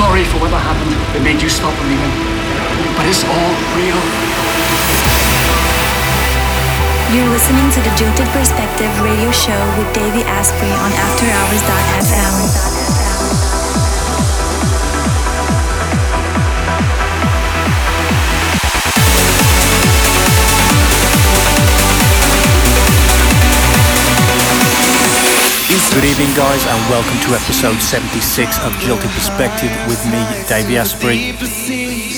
sorry for whatever happened that made you stop believing. But it's all real. You're listening to the Jilted Perspective radio show with Davey Asprey on AfterHours.fm. Good evening, guys, and welcome to episode 76 of Jilted Perspective with me, Davey Asprey.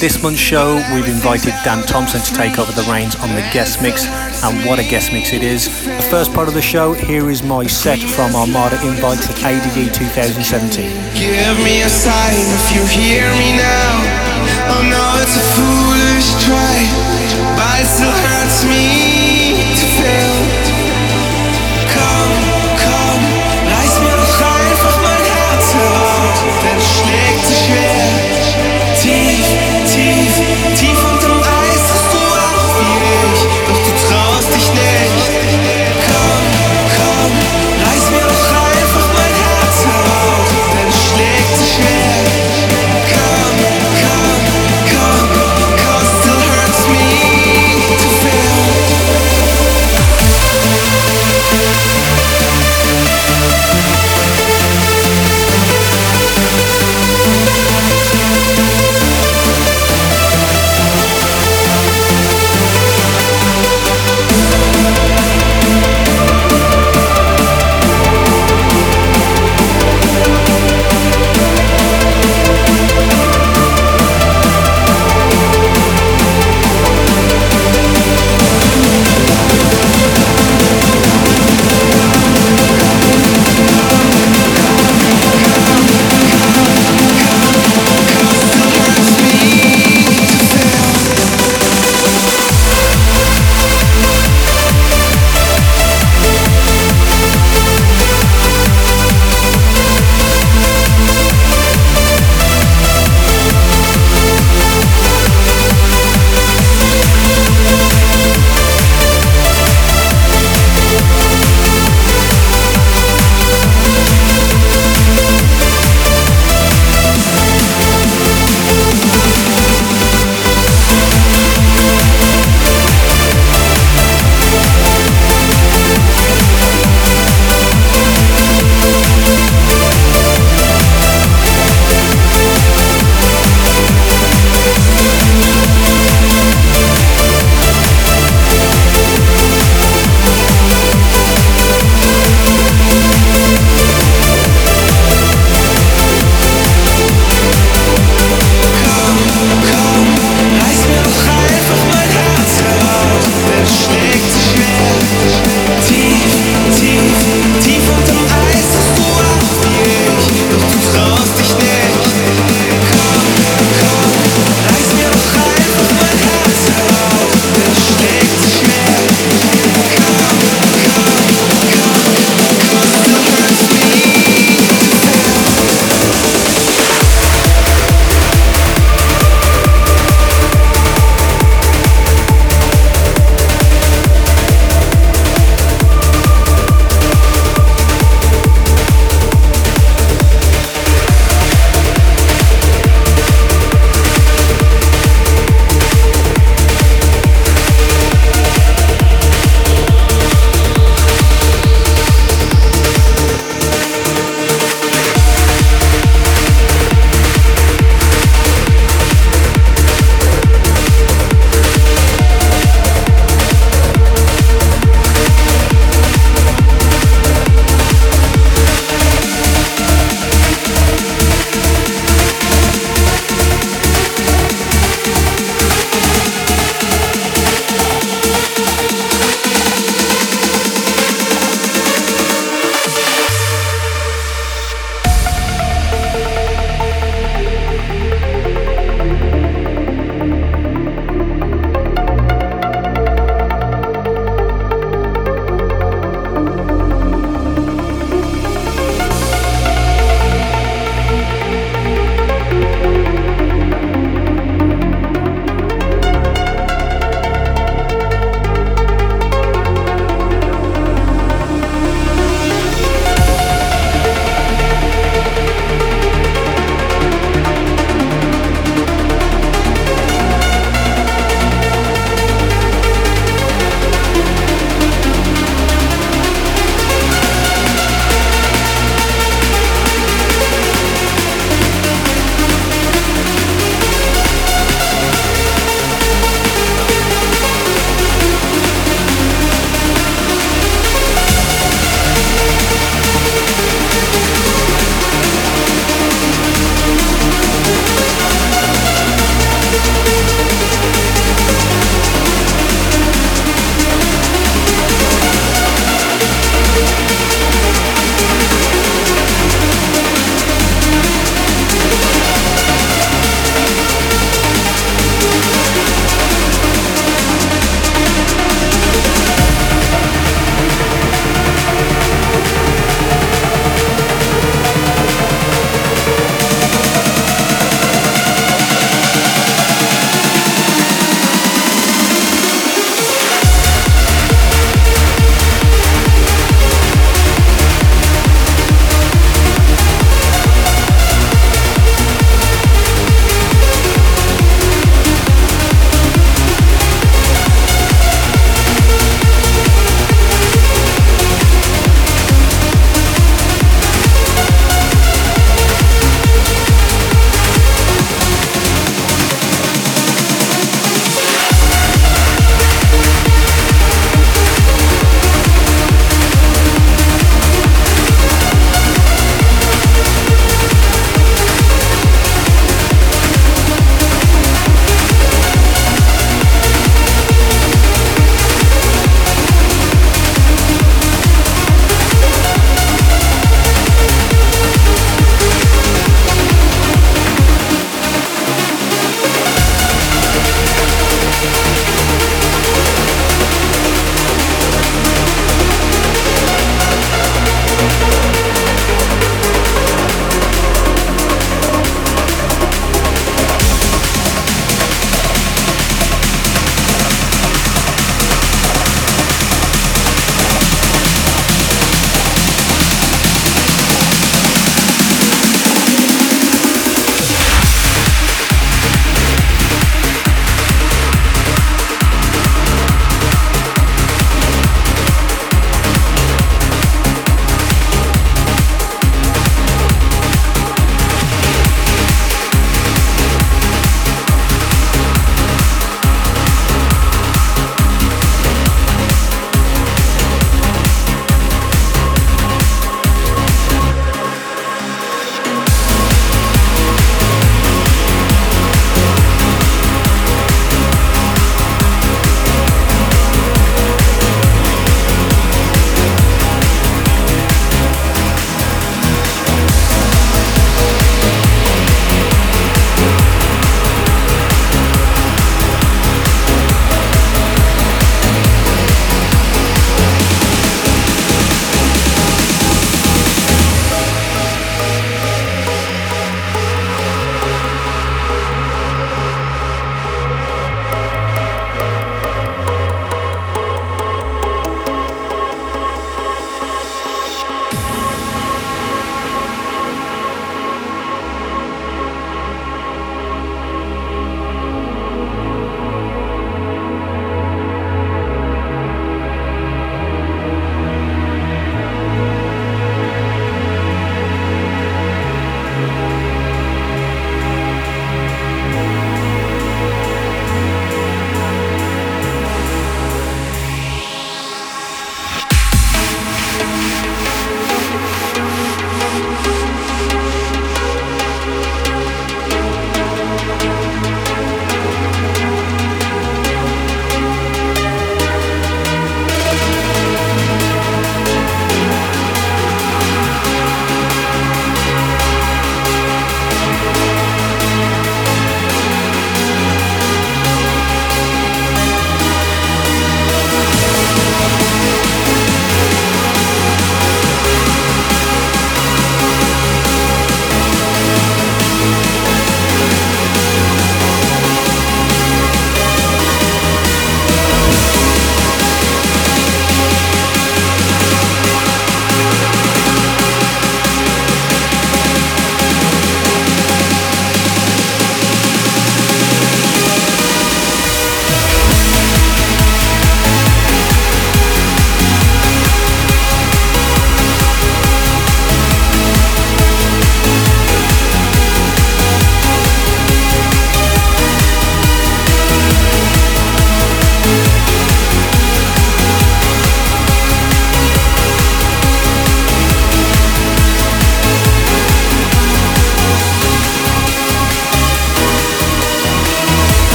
This month's show, we've invited Dan Thompson to take over the reins on the guest mix, and what a guest mix it is. The first part of the show, here is my set from Armada Invites at ADE 2017. Give me a sign if you hear me now. Oh no, it's a foolish try, but it still hurts me to fail. Denn schlägt so schwer.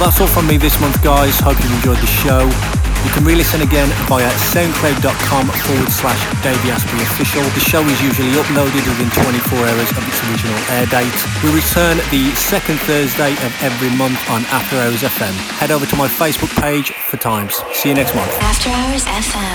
That's all from me this month, guys. Hope you've enjoyed the show. You can re-listen again via soundcloud.com forward slash Davey Asprey official. The show is usually uploaded within 24 hours of its original air date. We return the second Thursday of every month on After Hours FM. Head over to my Facebook page for times. See you next month. After Hours FM.